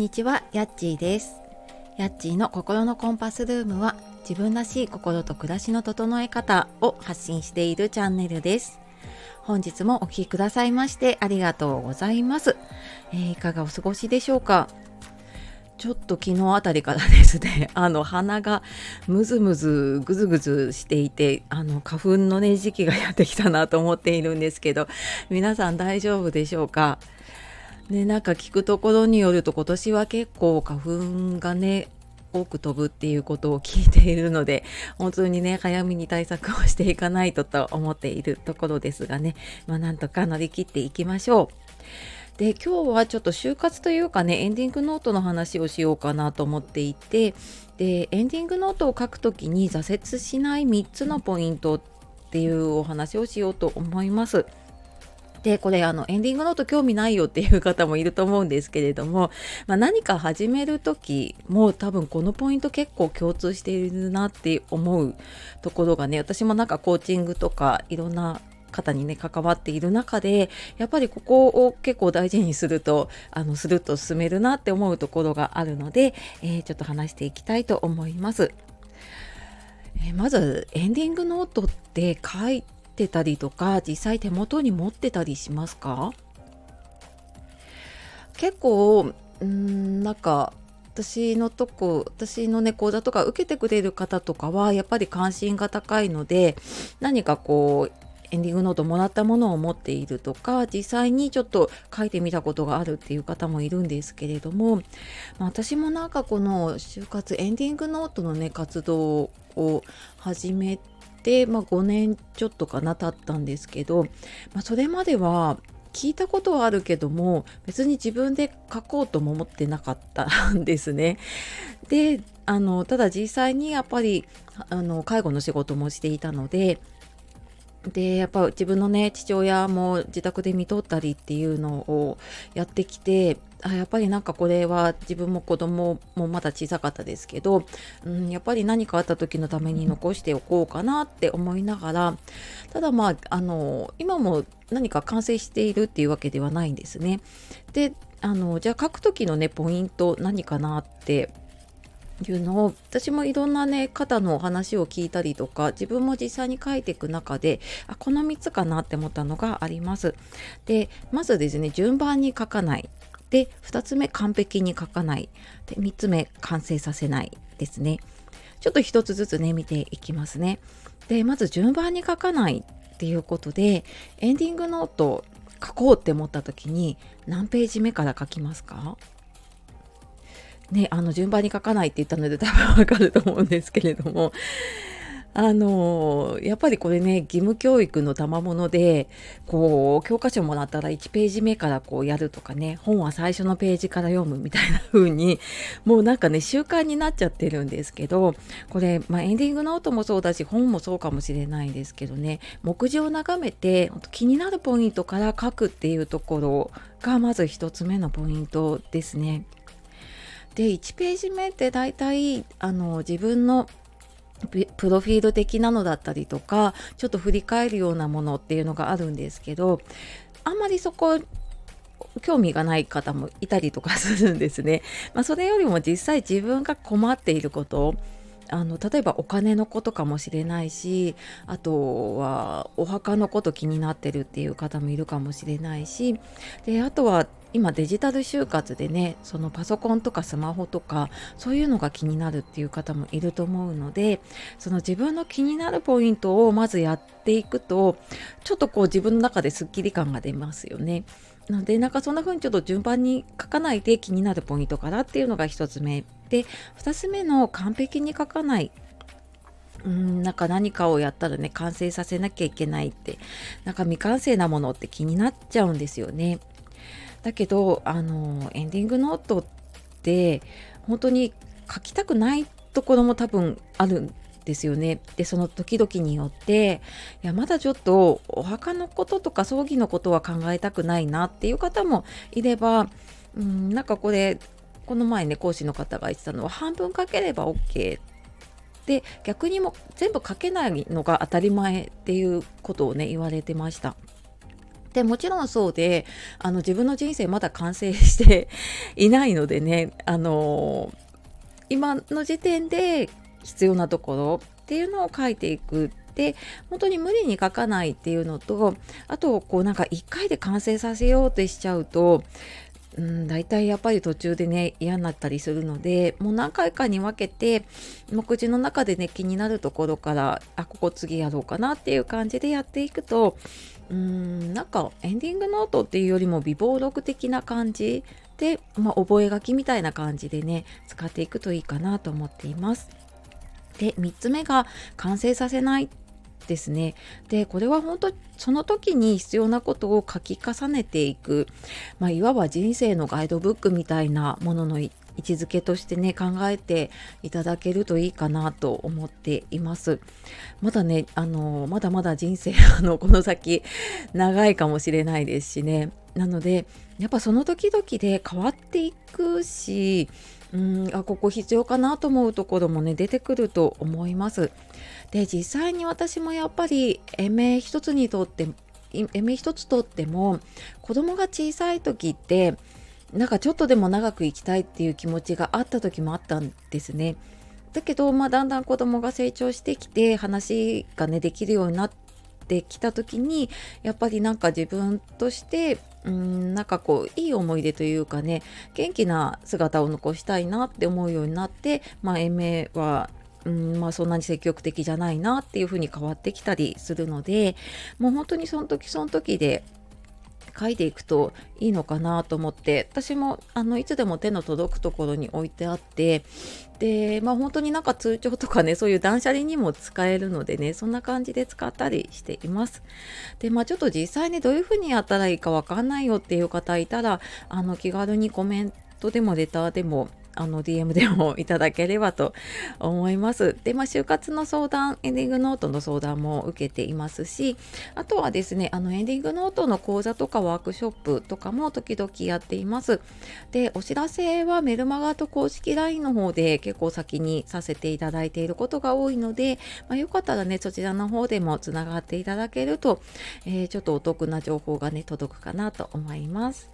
にちは、やっちーです。やっちーの心のコンパスルームは自分らしい心と暮らしの整え方を発信しているチャンネルです。本日もお聴きくださいましてありがとうございます、えー、いかがお過ごしでしょうか？ちょっと昨日あたりからですね、あの鼻がムズムズぐずぐずしていて、あの花粉のね時期がやってきたなと思っているんですけど、皆さん大丈夫でしょうか？ね、なんか聞くところによると今年は結構花粉がね多く飛ぶっていうことを聞いているので 本当にね早めに対策をしていかないとと思っているところですがね、まあ、なんとか乗り切っていきましょう。で今日はちょっと就活というかねエンディングノートの話をしようかなと思っていてでエンディングノートを書くときに挫折しない3つのポイントっていうお話をしようと思います。でこれあのエンディングノート興味ないよっていう方もいると思うんですけれども、まあ、何か始める時も多分このポイント結構共通しているなって思うところがね私もなんかコーチングとかいろんな方にね関わっている中でやっぱりここを結構大事にするとあのすると進めるなって思うところがあるので、えー、ちょっと話していきたいと思います。えー、まずエンディングノートって書いてたりとか実際手元に持ってたりしますか？結構うんなんか私のとこ私のね講座とか受けてくれる方とかはやっぱり関心が高いので何かこうエンディングノートもらったものを持っているとか実際にちょっと書いてみたことがあるっていう方もいるんですけれども、まあ、私もなんかこの就活エンディングノートのね活動を始めて、まあ、5年ちょっとかな経ったんですけど、まあ、それまでは聞いたことはあるけども別に自分で書こうとも思ってなかったんですね。であのただ実際にやっぱりあの介護の仕事もしていたのででやっぱ自分のね父親も自宅で見とったりっていうのをやってきてあやっぱりなんかこれは自分も子供もまだ小さかったですけど、うん、やっぱり何かあった時のために残しておこうかなって思いながらただまああの今も何か完成しているっていうわけではないんですね。であのじゃあ書く時のねポイント何かなっていうのを私もいろんなね方のお話を聞いたりとか自分も実際に書いていく中であこの3つかなって思ったのがあります。でまずですね順番に書かない。で2つ目完璧に書かない。で3つ目完成させないですね。ちょっと1つずつね見ていきますね。でまず順番に書かないっていうことでエンディングノート書こうって思った時に何ページ目から書きますか？ねあの順番に書かないって言ったので多分わかると思うんですけれどもあのやっぱりこれね義務教育の賜物でこう教科書もらったら1ページ目からこうやるとかね本は最初のページから読むみたいな風にもうなんかね習慣になっちゃってるんですけどこれ、まあ、エンディングノートもそうだし本もそうかもしれないですけどね目次を眺めて気になるポイントから書くっていうところがまず1つ目のポイントですね。で1ページ目って大体あの自分のプロフィール的なのだったりとかちょっと振り返るようなものっていうのがあるんですけどあんまりそこ興味がない方もいたりとかするんですね。まあ、それよりも実際自分が困っていることあの例えばお金のことかもしれないしあとはお墓のこと気になってるっていう方もいるかもしれないしであとは今デジタル就活でねそのパソコンとかスマホとかそういうのが気になるっていう方もいると思うのでその自分の気になるポイントをまずやっていくとちょっとこう自分の中ですっきり感が出ますよね。なのでなんかそんな風にちょっと順番に書かないで気になるポイントからっていうのが1つ目で2つ目の完璧に書かないうんなんか何かをやったらね完成させなきゃいけないってなんか未完成なものって気になっちゃうんですよね。だけどあのエンディングノートって本当に書きたくないところも多分あるんですよね。でその時々によっていやまだちょっとお墓のこととか葬儀のことは考えたくないなっていう方もいればうんなんかこれこの前ね講師の方が言ってたのは半分書ければ OK で逆にも全部書けないのが当たり前っていうことをね言われてました。でもちろんそうであの自分の人生まだ完成して いないのでねあの今の時点で必要なところっていうのを書いていくで本当に無理に書かないっていうのとあとこうなんか1回で完成させようとしちゃうとうん、大体やっぱり途中でね嫌になったりするのでもう何回かに分けて目次の中でね気になるところからあここ次やろうかなっていう感じでやっていくとうんなんかエンディングノートっていうよりも微暴録的な感じで、まあ、覚書きみたいな感じでね使っていくといいかなと思っています。で3つ目が完成させないですね。でこれは本当その時に必要なことを書き重ねていく、まあ、いわば人生のガイドブックみたいなものの一位置づけとしてね考えていただけるといいかなと思っています。まだねあのまだまだ人生 あのこの先長いかもしれないですしねなのでやっぱその時々で変わっていくしうんあここ必要かなと思うところもね出てくると思います。で実際に私もやっぱりエメ一つにとってエメ一つとっても子供が小さい時ってなんかちょっとでも長く生きたいっていう気持ちがあった時もあったんですね。だけど、まあ、だんだん子供が成長してきて話がねできるようになってきた時にやっぱりなんか自分としてうんなんかこういい思い出というかね元気な姿を残したいなって思うようになって、まあ、延命はうんまあ、そんなに積極的じゃないなっていうふうに変わってきたりするのでもう本当にその時その時で書いていくといいのかなと思って私もあのいつでも手の届くところに置いてあってでまあ本当になんか通帳とかねそういう断捨離にも使えるのでねそんな感じで使ったりしています。でまあちょっと実際にどういうふうにやったらいいかわかんないよっていう方いたらあの気軽にコメントでもレターでもあの DM でもいただければと思います。で、まあ、就活の相談、エンディングノートの相談も受けていますし、あとはですね、あのエンディングノートの講座とかワークショップとかも時々やっています。で、お知らせはメルマガと公式 LINE の方で結構先にさせていただいていることが多いので、まあ、よかったらね、そちらの方でもつながっていただけると、えー、ちょっとお得な情報がね、届くかなと思います。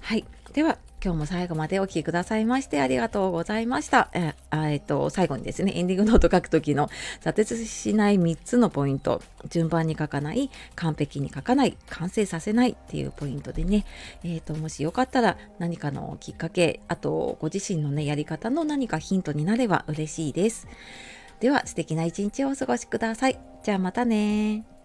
はい。では、今日も最後までお聴きくださいましてありがとうございました。ええっと、最後にですね、エンディングノート書くときの挫折しない3つのポイント、順番に書かない、完璧に書かない、完成させないっていうポイントでね、えっ、と、もしよかったら何かのきっかけ、あと、ご自身のね、やり方の何かヒントになれば嬉しいです。では、素敵な一日をお過ごしください。じゃあまたね